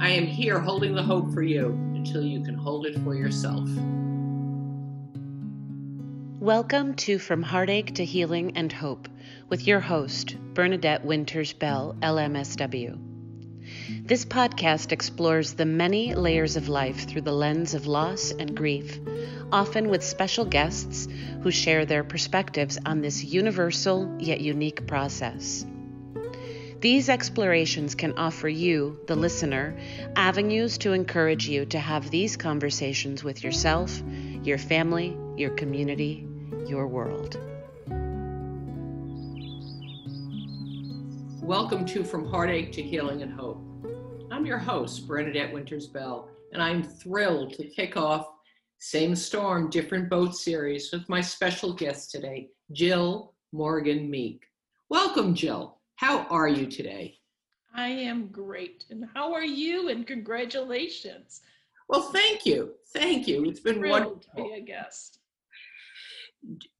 I am here holding the hope for you until you can hold it for yourself. Welcome to From Heartache to Healing and Hope with your host, Bernadette Winters Bell, LMSW. This podcast explores the many layers of life through the lens of loss and grief, often with special guests who share their perspectives on this universal yet unique process. These explorations can offer you, the listener, avenues to encourage you to have these conversations with yourself, your family, your community, your world. Welcome to From Heartache to Healing and Hope. I'm your host, Bernadette Winters Bell, and I'm thrilled to kick off Same Storm, Different Boat series with my special guest today, Jill Morgan Meek. Welcome, Jill. How are you today? I am great. And how are you? And congratulations. Well, thank you. Thank you. It's been Thrilled wonderful. to be a guest.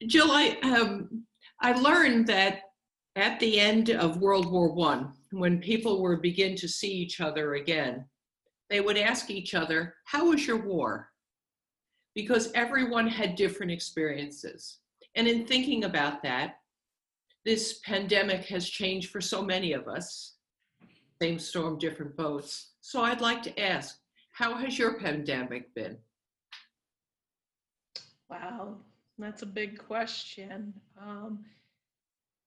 Jill, I um, I learned that at the end of World War One, when people were begin to see each other again, they would ask each other, "How was your war?" Because everyone had different experiences. And in thinking about that, this pandemic has changed for so many of us. Same storm, different boats. So I'd like to ask, how has your pandemic been? Wow, that's a big question. Um,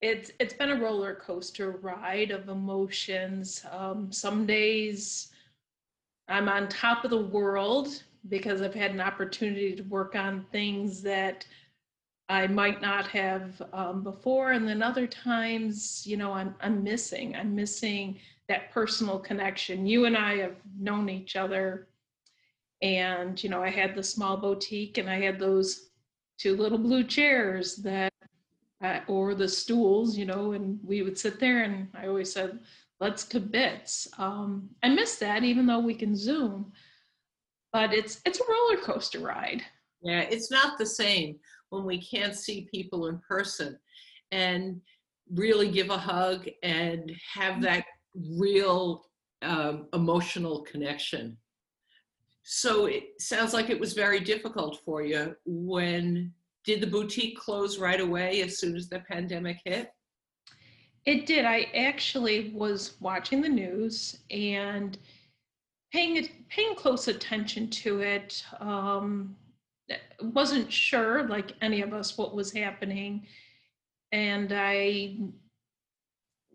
it's it's been a roller coaster ride of emotions. Um, some days I'm on top of the world because I've had an opportunity to work on things that I might not have um, before, and then other times, you know, I'm I'm missing. I'm missing that personal connection. You and I have known each other, and you know, I had the small boutique, and I had those two little blue chairs that, uh, or the stools, you know, and we would sit there, and I always said, "Let's kibitz." Um, I miss that, even though we can Zoom, but it's it's a roller coaster ride. Yeah, it's not the same when we can't see people in person and really give a hug and have that real um, emotional connection. So it sounds like it was very difficult for you when did the boutique close right away as soon as the pandemic hit? It did. I actually was watching the news and paying paying close attention to it. Um, wasn't sure, like any of us, what was happening, and I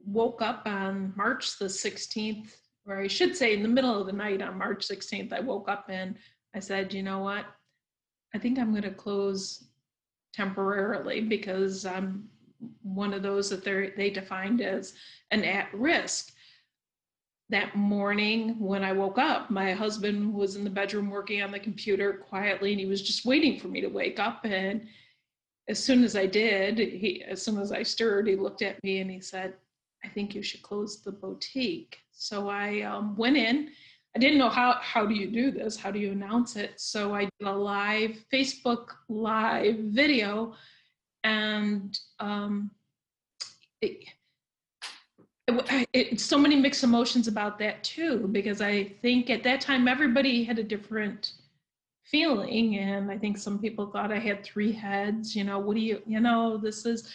woke up on March the 16th, or I should say, in the middle of the night on March 16th. I woke up and I said, you know what? I think I'm going to close temporarily because I'm one of those that they they defined as an at risk. That morning when I woke up, my husband was in the bedroom working on the computer quietly and he was just waiting for me to wake up and as soon as I did, he as soon as I stirred, he looked at me and he said, "I think you should close the boutique." So I um, went in. I didn't know how how do you do this? How do you announce it? So I did a live Facebook live video, and um, it, it, it, so many mixed emotions about that too because I think at that time everybody had a different feeling and I think some people thought I had three heads. You know, what do you you know this is,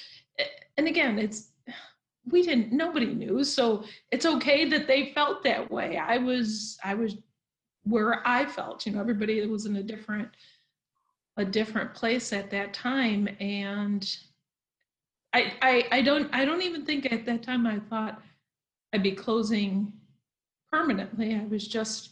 and again it's we didn't nobody knew so it's okay that they felt that way i was i was where i felt you know everybody was in a different a different place at that time and I, I don't i don't even think at that time i thought i'd be closing permanently i was just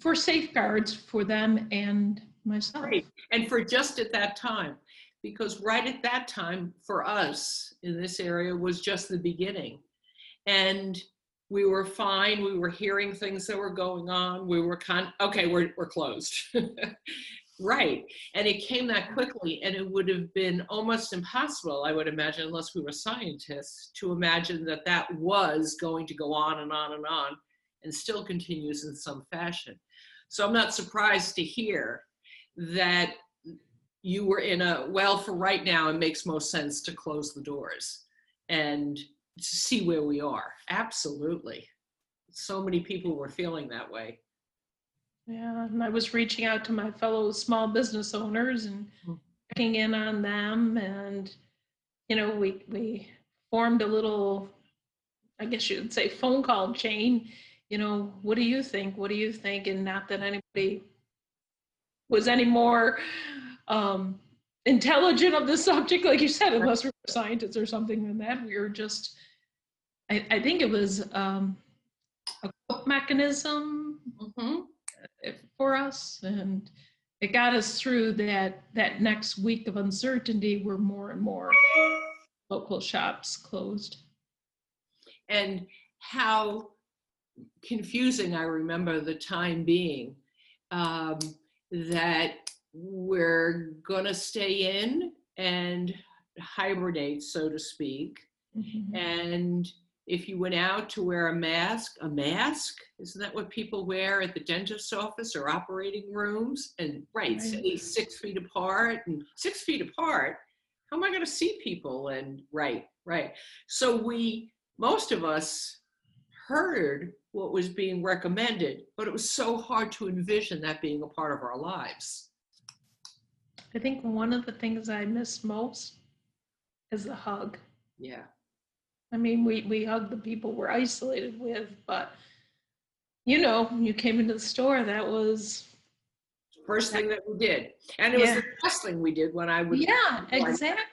for safeguards for them and myself. And for just at that time, because right at that time for us in this area was just the beginning. And we were fine. We were hearing things that were going on. We were con okay, we're we're closed. right. And it came that quickly and it would have been almost impossible, I would imagine, unless we were scientists, to imagine that that was going to go on and on and on and still continues in some fashion. So I'm not surprised to hear that you were in a well for right now it makes most sense to close the doors and to see where we are absolutely so many people were feeling that way. Yeah, and I was reaching out to my fellow small business owners and Mm. checking in on them, and you know, we we formed a little, I guess you'd say, phone call chain. You know, what do you think? What do you think? And not that anybody was any more um, intelligent of the subject, like you said, unless we were scientists or something than that. We were just, I, I think it was um, a mechanism Mhm. For us and it got us through that that next week of uncertainty where more and more local shops closed And how confusing I remember the time being um, that we're going to stay in and hibernate, so to speak. And if you went out to wear a mask, a mask, isn't that what people wear at the dentist's office or operating rooms? And right, Right. six feet apart and six feet apart. How am I going to see people? And right, right. So we, most of us, heard what was being recommended, but it was so hard to envision that being a part of our lives. i think one of the things i miss most is the hug Yeah. I mean we we hug the people we're isolated with but you know when you came into the store that was First thing that we did. And it was the last thing we did when I would yeah exactly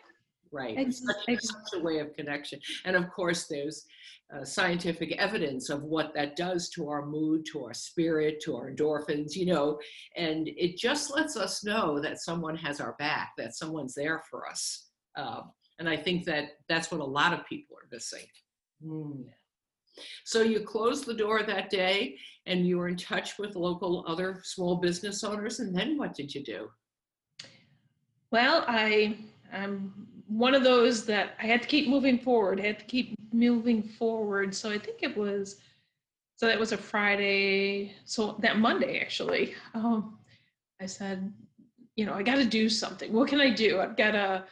Right. Ex- Such, such a way of connection. And of course, there's uh, scientific evidence of what that does to our mood, to our spirit, to our endorphins, you know, and it just lets us know that someone has our back, that someone's there for us. Um, and I think that that's what a lot of people are missing. Mm. So you closed the door that day and you were in touch with local other small business owners. And then what did you do? Well, I I'm one of those that I had to keep moving forward, I had to keep moving forward. So I think it was so that was a Friday. So that Monday actually, um, I said, you know, I got to do something. What can I do? I've got to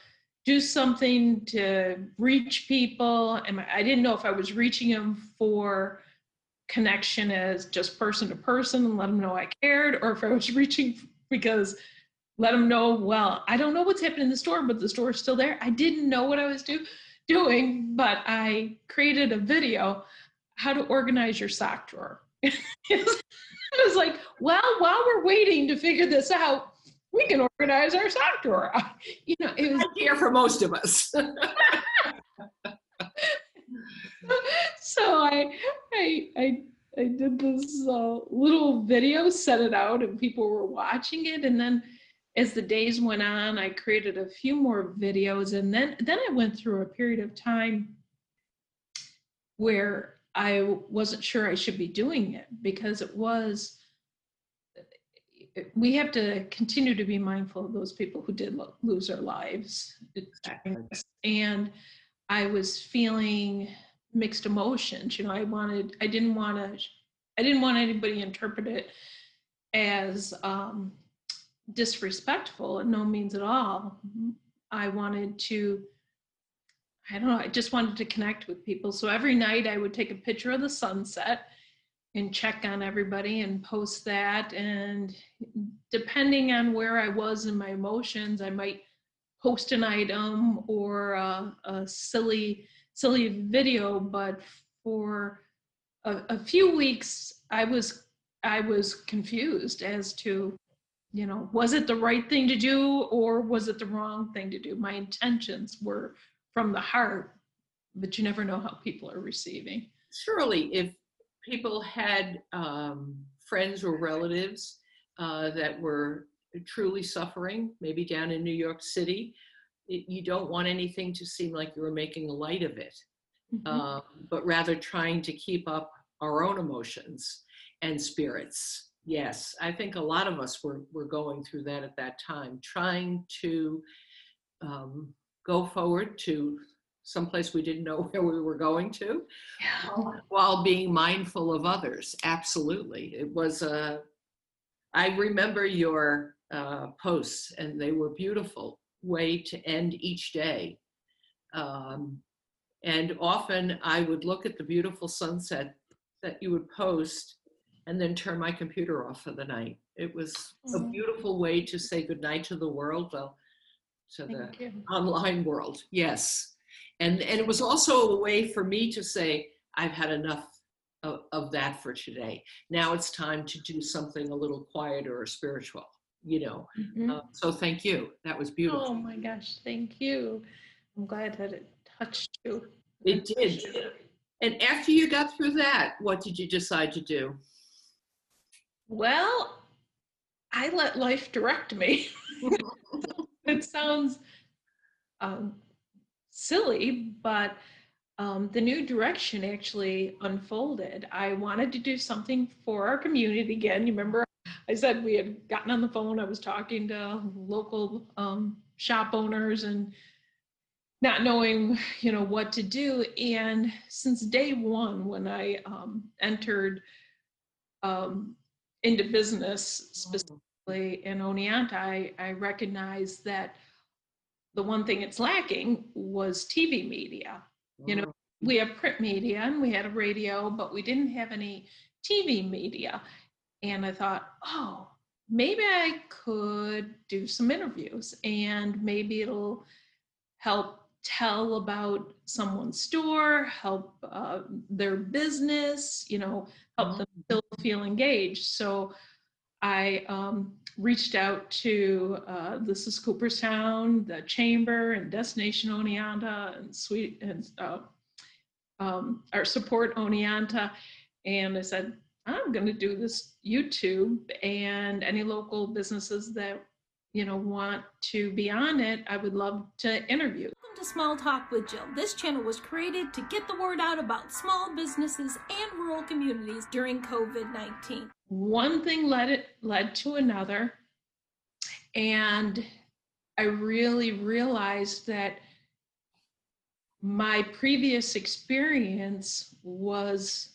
do something to reach people. And I didn't know if I was reaching them for connection as just person to person and let them know I cared, or if I was reaching because let them know well i don't know what's happening in the store but the store is still there i didn't know what i was do, doing but i created a video how to organize your sock drawer i was like well while we're waiting to figure this out we can organize our sock drawer you know it was Here for most of us. so I, I, I, I did this uh, little video, set it out, and people were watching it. And then, as the days went on, I created a few more videos, and then then I went through a period of time where I wasn't sure I should be doing it because it was. We have to continue to be mindful of those people who did lo- lose their lives and I was feeling mixed emotions. You know, I wanted, I didn't want to, I didn't want anybody to interpret it as um, disrespectful in no means at all. I wanted to, I don't know, I just wanted to connect with people. So every night I would take a picture of the sunset and check on everybody and post that. And depending on where I was in my emotions, I might post an item or a, a silly silly video. But for a, a few weeks i was i was confused as to you know was it the right thing to do or was it the wrong thing to do? My intentions were from the heart but you never know how people are receiving. Surely, if people had um, friends or relatives uh, that were truly suffering, maybe down in New York City, it, you don't want anything to seem like you were making light of it, Mhm. uh, but rather trying to keep up our own emotions and spirits. Yes, I think a lot of us were, were going through that at that time, trying to um, go forward to someplace we didn't know where we were going to yeah. while being mindful of others. Absolutely. It was a, I remember your uh, posts and they were beautiful way to end each day. Um, and often I would look at the beautiful sunset that you would post and then turn my computer off for the night. It was a Mhm. beautiful way to say goodnight to the world, well, to the you. online world. Yes. And and it was also a way for me to say I've had enough of, of that for today. Now it's time to do something a little quieter or spiritual, you know. Mhm. Uh, so thank you. That was beautiful. Oh my gosh, thank you. I'm glad that it touched you. It did. And after you got through that, what did you decide to do? Well, I let life direct me. it sounds um, silly, but um, the new direction actually unfolded. I wanted to do something for our community again. You remember I said we had gotten on the phone, I was talking to local um, shop owners and not knowing, you know, what to do. And since day one, when I um, entered um, into business specifically in Oneonta, I, I recognized that the one thing it's lacking was TV media. You know, we have print media and we had a radio, but we didn't have any TV media. And I thought, oh, maybe I could do some interviews and maybe it'll help tell about someone's store, help uh, their business, you know, help them still feel engaged. So I um, reached out to uh, this is Cooperstown, the Chamber, and Destination Oneonta, and Sweet and uh, um, our support Oneonta, and I said I'm going to do this YouTube, and any local businesses that you know want to be on it, I would love to interview. To Small Talk with Jill. This channel was created to get the word out about small businesses and rural communities during COVID 19. one thing led it led to another and i really realized that my previous experience was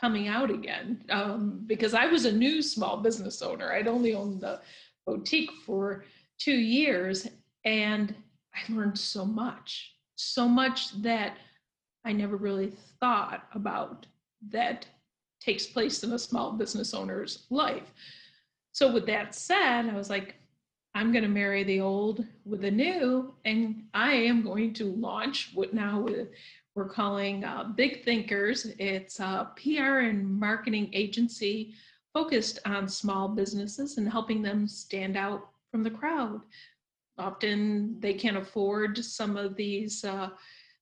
coming out again um, because i was a new small business owner i'd only owned the boutique for two years and i learned so much so much that i never really thought about that takes place in a small business owner's life. So, with that said, I was like, I'm going to marry the old with the new, and I am going to launch what now we're calling uh, Big Thinkers. It's a PR and marketing agency focused on small businesses and helping them stand out from the crowd. Often they can't afford some of these. Uh,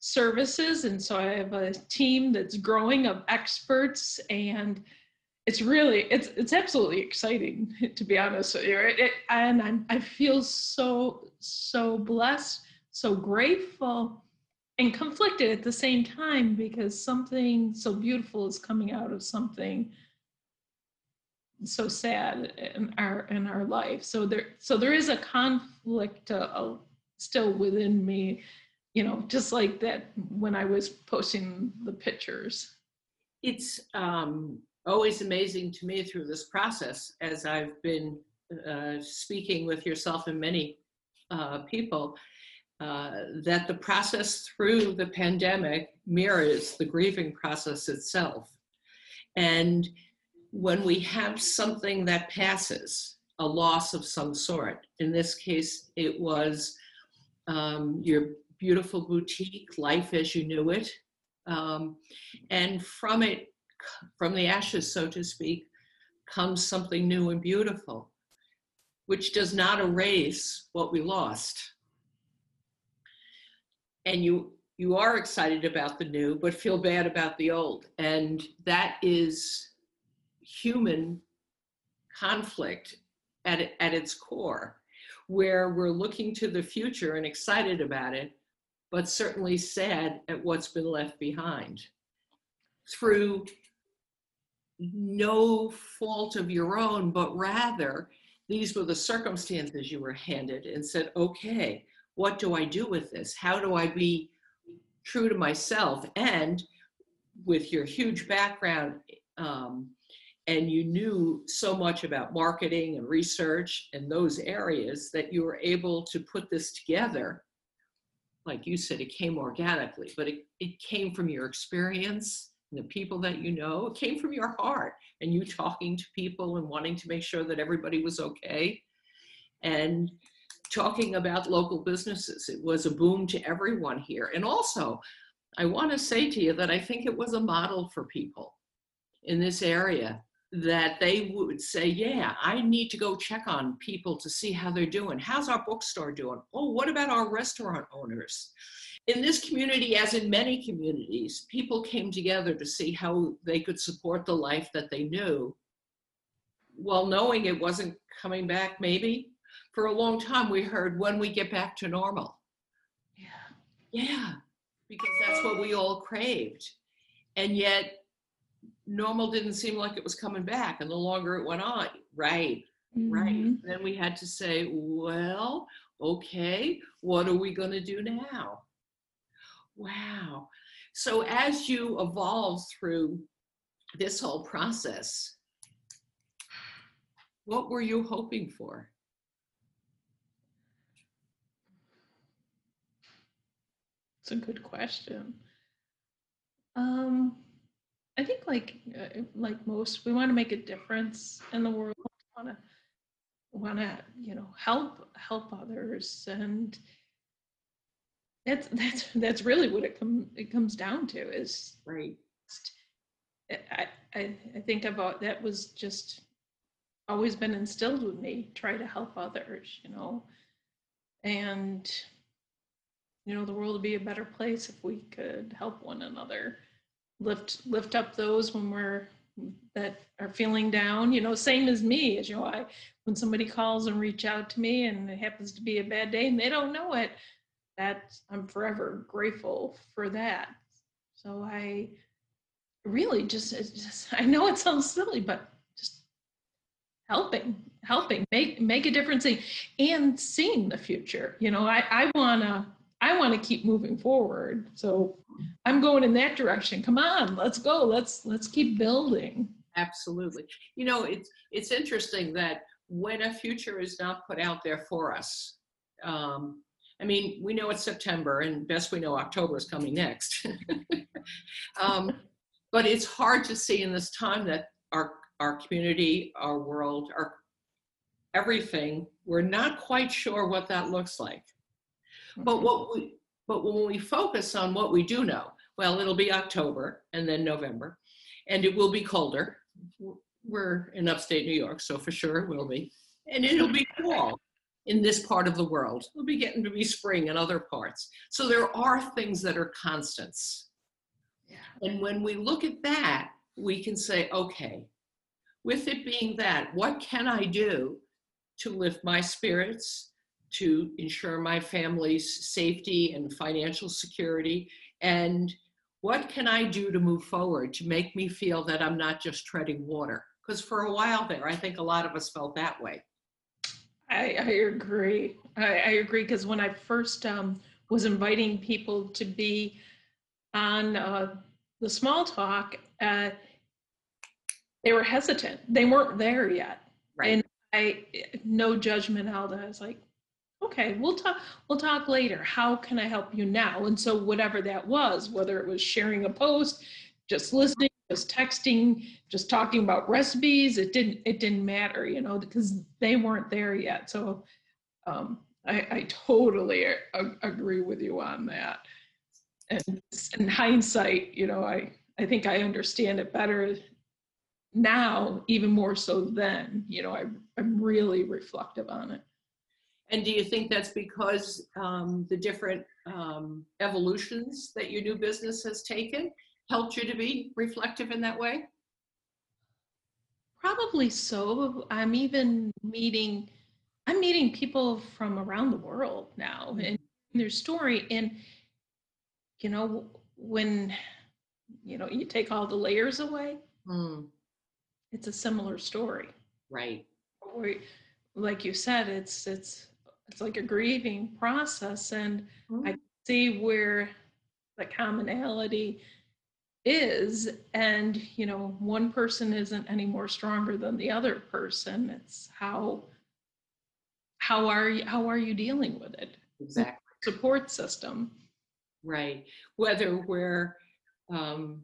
services and so i have a team that's growing of experts and it's really it's it's absolutely exciting to be honest with you it, and I'm, i feel so so blessed so grateful and conflicted at the same time because something so beautiful is coming out of something so sad in our in our life so there so there is a conflict uh, still within me you know, just like that when I was posting the pictures. It's um, always amazing to me through this process, as I've been uh, speaking with yourself and many uh, people, uh, that the process through the pandemic mirrors the grieving process itself. And when we have something that passes, a loss of some sort, in this case, it was um, your beautiful boutique, life as you knew it. Um, and from it, from the ashes, so to speak, comes something new and beautiful, which does not erase what we lost. And you you are excited about the new, but feel bad about the old. And that is human conflict at, at its core, where we're looking to the future and excited about it, but certainly sad at what's been left behind through no fault of your own, but rather these were the circumstances you were handed and said, okay, what do I do with this? How do I be true to myself? And with your huge background, um, and you knew so much about marketing and research and those areas that you were able to put this together like you said, it came organically, but it, it came from your experience, and the people that you know. It came from your heart and you talking to people and wanting to make sure that everybody was okay. And talking about local businesses. It was a boom to everyone here. And also, I want to say to you that I think it was a model for people in this area that they would say, Yeah, I need to go check on people to see how they're doing. How's our bookstore doing? Oh, what about our restaurant owners? In this community, as in many communities, people came together to see how they could support the life that they knew while knowing it wasn't coming back, maybe. For a long time, we heard when we get back to normal. Yeah. Yeah, because that's what we all craved. And yet, normal didn't seem like it was coming back. And the longer it went on, right, right. Mhm. Then we had to say, well, okay, what are we going to do now? Wow. So, as you evolve through this whole process, what were you hoping for? It's a good question. Um, I think like uh, like most, we want to make a difference in the world. Want to want to you know help help others, and that's that's that's really what it come it comes down to is Right. I I I think about that was just always been instilled with me. Try to help others, you know, and you know the world would be a better place if we could help one another lift lift up those when we're that are feeling down you know same as me as you know i when somebody calls and reach out to me and it happens to be a bad day and they don't know it that i'm forever grateful for that. So i really just, just i know it sounds silly but just helping helping make make a difference and seeing the future you know i i want to i want to keep moving forward so i'm going in that direction come on let's go let's let's keep building Absolutely. You know, it's it's interesting that when a future is not put out there for us, um, I mean, we know it's September, and best we know, October is coming next. um, but it's hard to see in this time that our our community, our world, our everything, we're not quite sure what that looks like. But what we but when we focus on what we do know, well, it'll be October and then November, and it will be colder. We're in upstate New York, so for sure it will be. And it'll be fall in this part of the world. It'll be getting to be spring in other parts. So there are things that are constants. Yeah. And when we look at that, we can say, okay, with it being that, what can I do to lift my spirits, to ensure my family's safety and financial security? And what can I do to move forward to make me feel that I'm not just treading water? Because for a while there, I think a lot of us felt that way. I, I agree. I, I agree because when I first um, was inviting people to be on uh, the small talk, uh, they were hesitant. They weren't there yet. Right. And I, no judgment, Alda. I was like, okay, we'll talk. We'll talk later. How can I help you now? And so whatever that was, whether it was sharing a post, just listening, just texting, just talking about recipes, it didn't. It didn't matter, you know, because they weren't there yet. So um, I, I totally a- agree with you on that. And in hindsight, you know, I I think I understand it better now, even more so then. You know, I I'm really reflective on it. And do you think that's because um, the different um, evolutions that your new business has taken helped you to be reflective in that way? Probably so. I'm even meeting, I'm meeting people from around the world now and their story. And, you know, when, you know, you take all the layers away, Hmm, it's a similar story. right. Or, like you said, it's, it's, it's like a grieving process and I see where the commonality is and you know one person isn't any more stronger than the other person it's how how are you how are you dealing with it Exactly. support system Right. Whether we're um,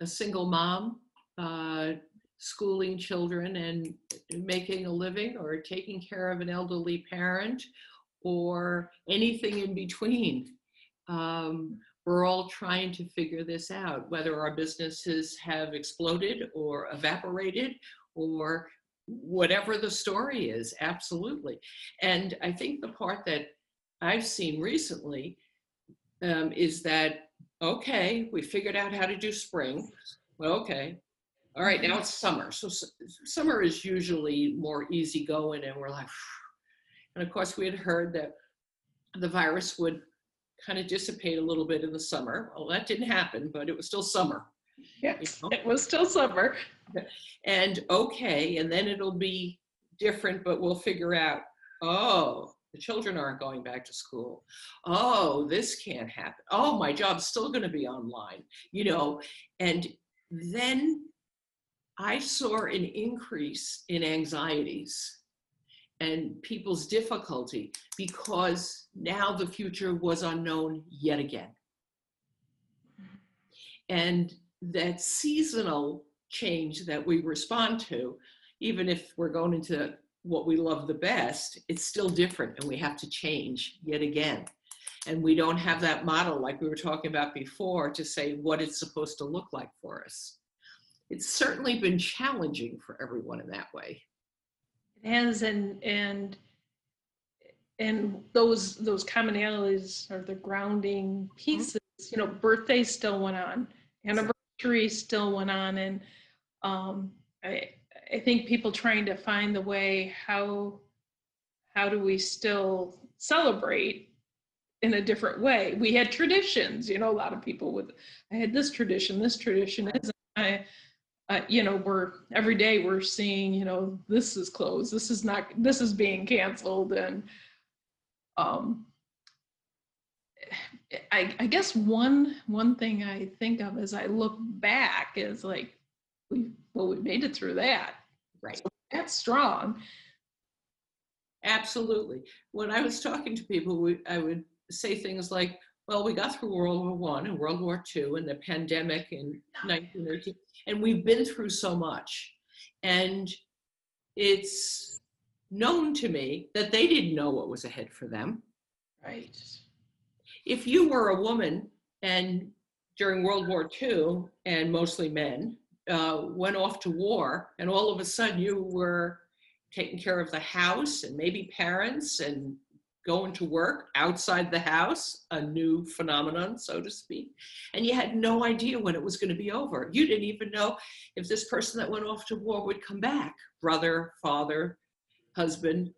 a single mom, uh, schooling children and making a living, or taking care of an elderly parent, or anything in between. Um, we're all trying to figure this out, whether our businesses have exploded or evaporated or whatever the story is, absolutely. And I think the part that I've seen recently um, is that, okay, we figured out how to do spring. Well, okay. All right, now it's summer. So summer is usually more easygoing, and we're like, and of course, we had heard that the virus would kind of dissipate a little bit in the summer. Well, that didn't happen, but it was still summer. Yes, You know? it was still summer. And okay, and then it'll be different, but we'll figure out, oh, the children aren't going back to school. Oh, this can't happen. Oh, my job's still going to be online, you know. And then I saw an increase in anxieties and people's difficulty because now the future was unknown yet again. And that seasonal change that we respond to, even if we're going into what we love the best, it's still different and we have to change yet again. And we don't have that model like we were talking about before to say what it's supposed to look like for us. It's certainly been challenging for everyone in that way. It has, and and and those those commonalities are the grounding pieces. You know, birthdays still went on, anniversaries still went on, and um, I I think people trying to find the way how how do we still celebrate in a different way. We had traditions, you know, a lot of people with I had this tradition, this tradition is I uh, you know, we're every day we're seeing, you know, this is closed, this is not, this is being canceled, and um, I, I guess one one thing I think of as I look back is like, we well, we made it through that. Right. That's strong. Absolutely. When I was talking to people, we, I would say things like, well, we got through World War One and World War Two and the pandemic in 1918, and we've been through so much. And it's known to me that they didn't know what was ahead for them. Right. If you were a woman and during World War II, and mostly men, uh, went off to war, and all of a sudden you were taking care of the house and maybe parents and going to work outside the house, a new phenomenon, so to speak. And you had no idea when it was going to be over. You didn't even know if this person that went off to war would come back brother, father, husband.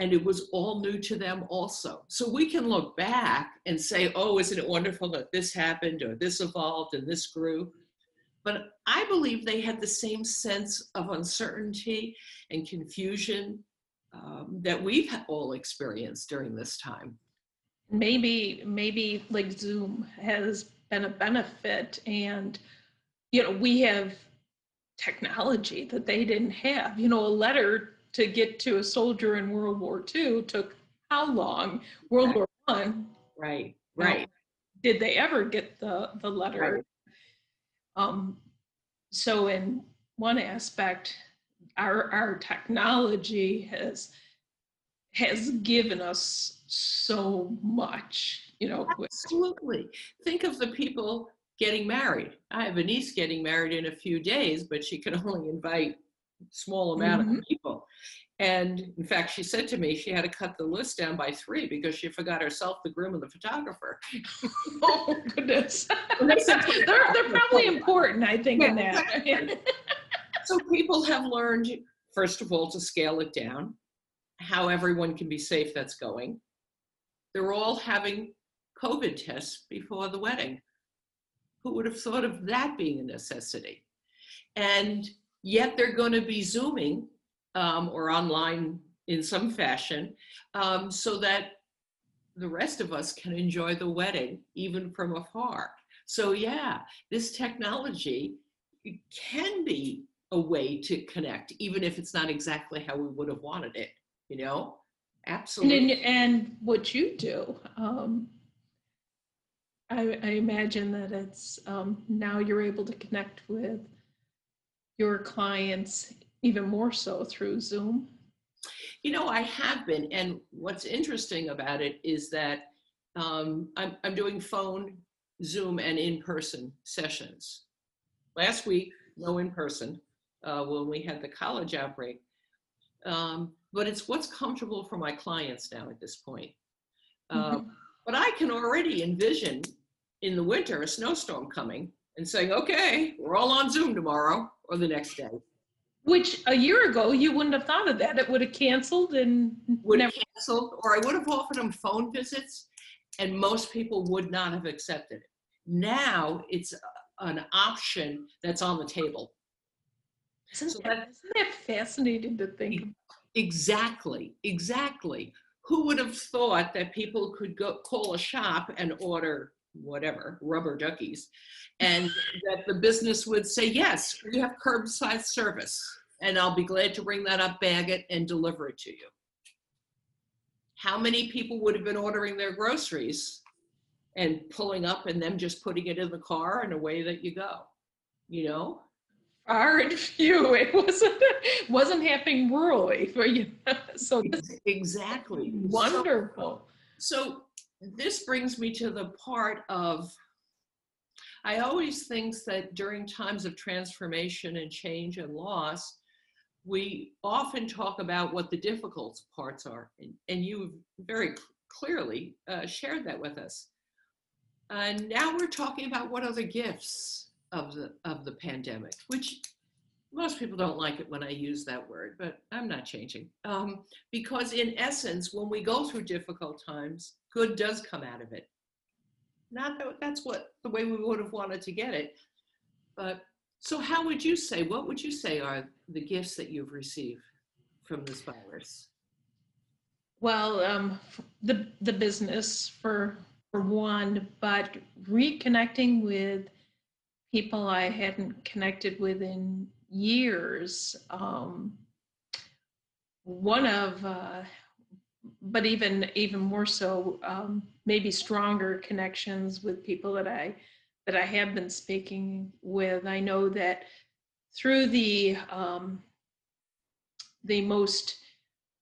And it was all new to them also. So we can look back and say, oh, isn't it wonderful that this happened or this evolved and this grew? But I believe they had the same sense of uncertainty and confusion um, that we've all experienced during this time. maybe maybe like zoom has been a benefit and you know we have technology that they didn't have you know a letter to get to a soldier in world war ii took how long world war one Right, Now, right. did they ever get the the letter Right. um so in one aspect our our technology has has given us so much you know Absolutely. Think of the people getting married. I have a niece getting married in a few days, but she can only invite a small amount of mm-hmm. people. And in fact, she said to me she had to cut the list down by three because she forgot herself, the groom, and the photographer. Oh goodness. They're they're probably important, I think, in Yeah, that. So people have learned, first of all, to scale it down, how everyone can be safe that's going. They're all having COVID tests before the wedding. Who would have thought of that being a necessity? And yet they're going to be Zooming um, or online in some fashion um, so that the rest of us can enjoy the wedding even from afar. So, yeah, this technology can be a way to connect, even if it's not exactly how we would have wanted it, you know? And, Absolutely. in, and what you do, um, I, I imagine that it's um, now you're able to connect with your clients even more so through Zoom. You know, I have been, and what's interesting about it is that um, I'm, I'm doing phone, Zoom, and in-person sessions. Last week, no in-person, uh, when we had the college outbreak. Um, but it's what's comfortable for my clients now at this point. Uh, Mhm. But I can already envision in the winter a snowstorm coming and saying, okay, we're all on Zoom tomorrow or the next day. Which a year ago you wouldn't have thought of that. It would have canceled and would never. have canceled, or I would have offered them phone visits, and most people would not have accepted it. Now it's an option that's on the table. Isn't So that, isn't that fascinating to think? Exactly, exactly. Who would have thought that people could go call a shop and order whatever, rubber duckies, and that the business would say, yes, we have curbside service, and I'll be glad to bring that up, bag it, and deliver it to you. How many people would have been ordering their groceries and pulling up and them just putting it in the car and away that you go? You know? Far and few. It wasn't wasn't happening rurally for you. So this Exactly. So- wonderful. So this brings me to the part of I always think that during times of transformation and change and loss, we often talk about what the difficult parts are. And, and you very clearly uh, shared that with us. And now we're talking about what are the gifts of the of the pandemic, which most people don't like it when I use that word, but I'm not changing. Um, because in essence, when we go through difficult times, good does come out of it. Not that that's what the way we would have wanted to get it, but so how would you say? What would you say are the gifts that you've received from this virus? Well, um, the the business for for one, but reconnecting with people I hadn't connected with in years. Um, one of, uh, but even even more so, um, maybe stronger connections with people that I that I have been speaking with. I know that through the um, the most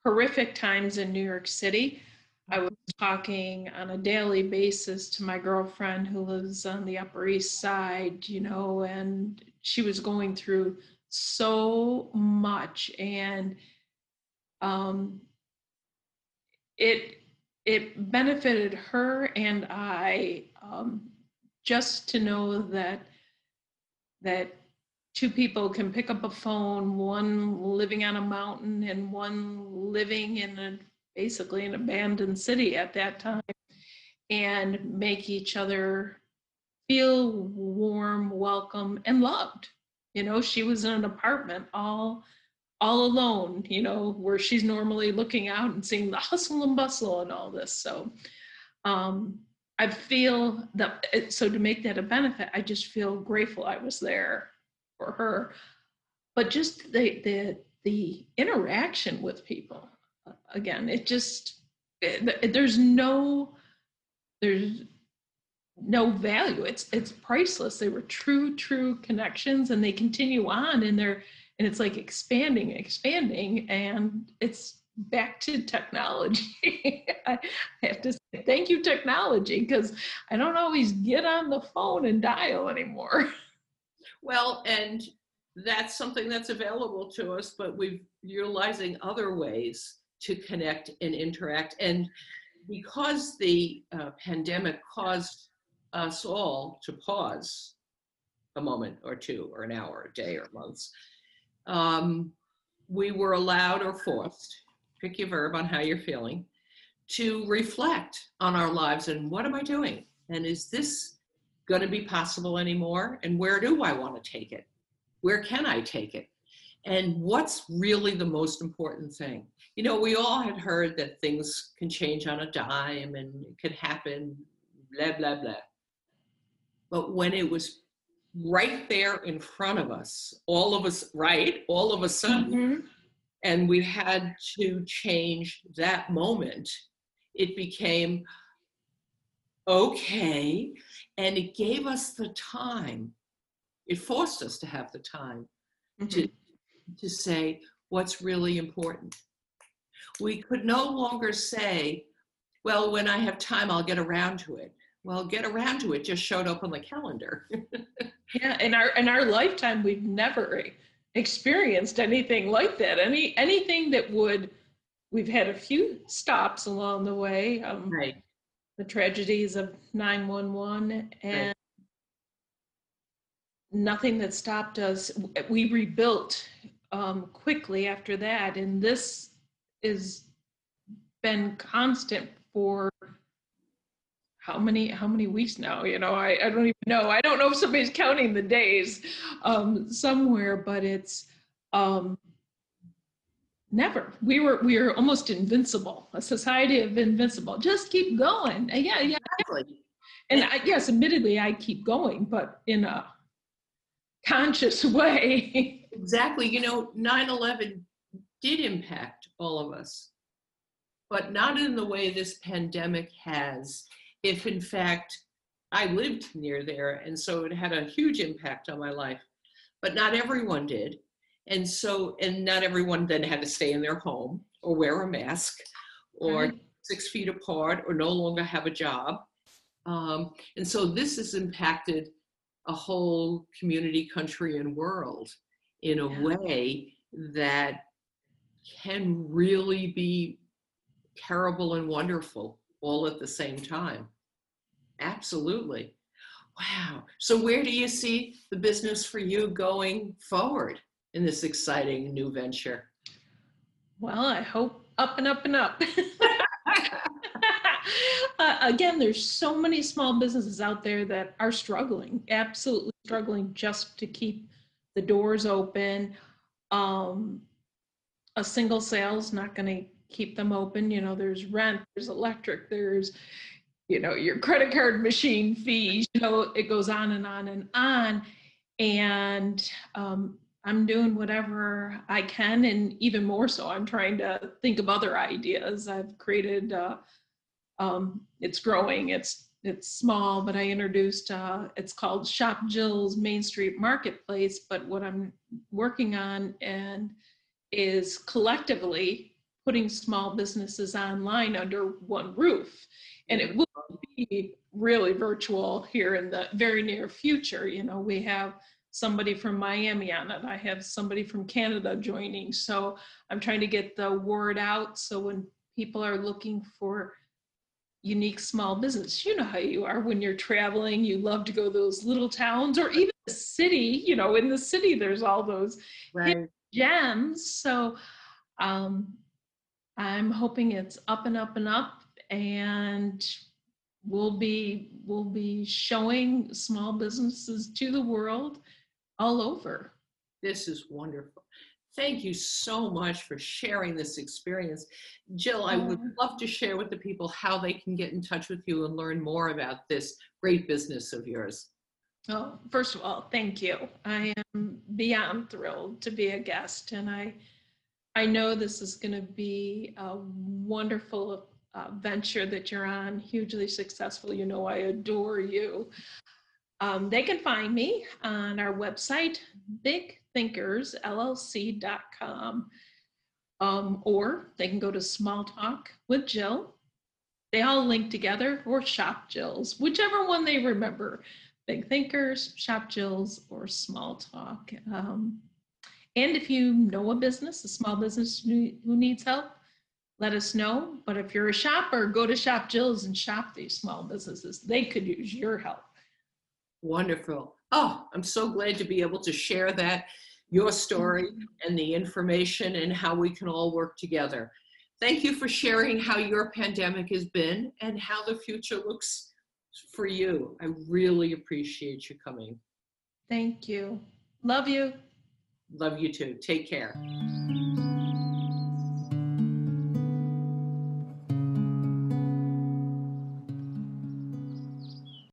horrific times in New York City. I was talking on a daily basis to my girlfriend who lives on the Upper East Side, you know, and she was going through so much and um it it benefited her and I um just to know that that two people can pick up a phone, one living on a mountain and one living in a basically an abandoned city at that time, and make each other feel warm, welcome, and loved. You know, she was in an apartment all all alone, you know, where she's normally looking out and seeing the hustle and bustle and all this. So um I feel that so to make that a benefit, I just feel grateful I was there for her. But just the the the interaction with people, again, it just it, there's no there's no value. It's it's priceless. They were true true connections, and they continue on, and they're and it's like expanding, expanding, and it's back to technology. I have to say thank you, technology, because I don't always get on the phone and dial anymore. Well, and that's something that's available to us, but we're utilizing other ways to connect and interact. And because the uh, pandemic caused us all to pause a moment or two, or an hour, a day, or months, um, we were allowed or forced, pick your verb on how you're feeling, to reflect on our lives and what am I doing? And is this going to be possible anymore? And where do I want to take it? Where can I take it? And what's really the most important thing? You know, we all had heard that things can change on a dime and it could happen, blah, blah, blah. But when it was right there in front of us, all of us, right? All of a sudden, mm-hmm. and we had to change that moment, it became okay. And it gave us the time, it forced us to have the time to, mm-hmm. To say what's really important. We could no longer say, well, when I have time, I'll get around to it. Well, get around to it just showed up on the calendar. yeah, in our in our lifetime, we've never experienced anything like that. Any anything that would we've had a few stops along the way. Um, right. The tragedies of 911 and right. nothing that stopped us. We rebuilt um, quickly after that, and this is been constant for how many how many weeks now? You know I, I don't even know. I don't know if somebody's counting the days um, somewhere but it's um, never. We were we were almost invincible. A society of invincible. Just keep going. Yeah yeah. Exactly. and I, yes admittedly i keep going but in a conscious way exactly you know 9-11 did impact all of us but not in the way this pandemic has. If in fact I lived near there, and so it had a huge impact on my life, but not everyone did. And so, and not everyone then had to stay in their home or wear a mask or mm-hmm. six feet apart or no longer have a job. Um, and so this has impacted a whole community, country, and world in a yeah. way that can really be terrible and wonderful all at the same time. Absolutely. Wow. So, where do you see the business for you going forward in this exciting new venture? Well, I hope up and up and up. uh, again, there's so many small businesses out there that are struggling, absolutely struggling just to keep the doors open. Um, a single sale is not going to keep them open. You know, there's rent, there's electric, there's, you know, your credit card machine fees, you know, it goes on and on and on. And um, I'm doing whatever I can, and even more so, I'm trying to think of other ideas. I've created, uh, um, it's growing, it's it's small, but I introduced, uh, it's called Shop Jill's Main Street Marketplace. But what I'm working on and is collectively putting small businesses online under one roof. And it will be really virtual here in the very near future. You know, we have somebody from Miami on it. I have somebody from Canada joining. So I'm trying to get the word out. So when people are looking for unique small business, you know how you are when you're traveling, you love to go those little towns or even the city, you know, in the city, there's all those right. gems. So um, I'm hoping it's up and up and up and we'll be we'll be showing small businesses to the world all over. This is wonderful. Thank you so much for sharing this experience. Jill, I would love to share with the people how they can get in touch with you and learn more about this great business of yours. Well, first of all, thank you. I am beyond thrilled to be a guest and I I know this is going to be a wonderful uh, venture that you're on, hugely successful. You know, I adore you. Um, they can find me on our website, bigthinkersllc.com, um, or they can go to Small Talk with Jill. They all link together, or Shop Jill's, whichever one they remember. Big Thinkers, Shop Jill's, or Small Talk. Um, and if you know a business, a small business who needs help, let us know. But if you're a shopper, go to Shop Jill's and shop these small businesses. They could use your help. Wonderful. Oh, I'm so glad to be able to share that, your story mm-hmm. and the information and how we can all work together. Thank you for sharing how your pandemic has been and how the future looks for you. I really appreciate you coming. Thank you. Love you. Love you too. Take care.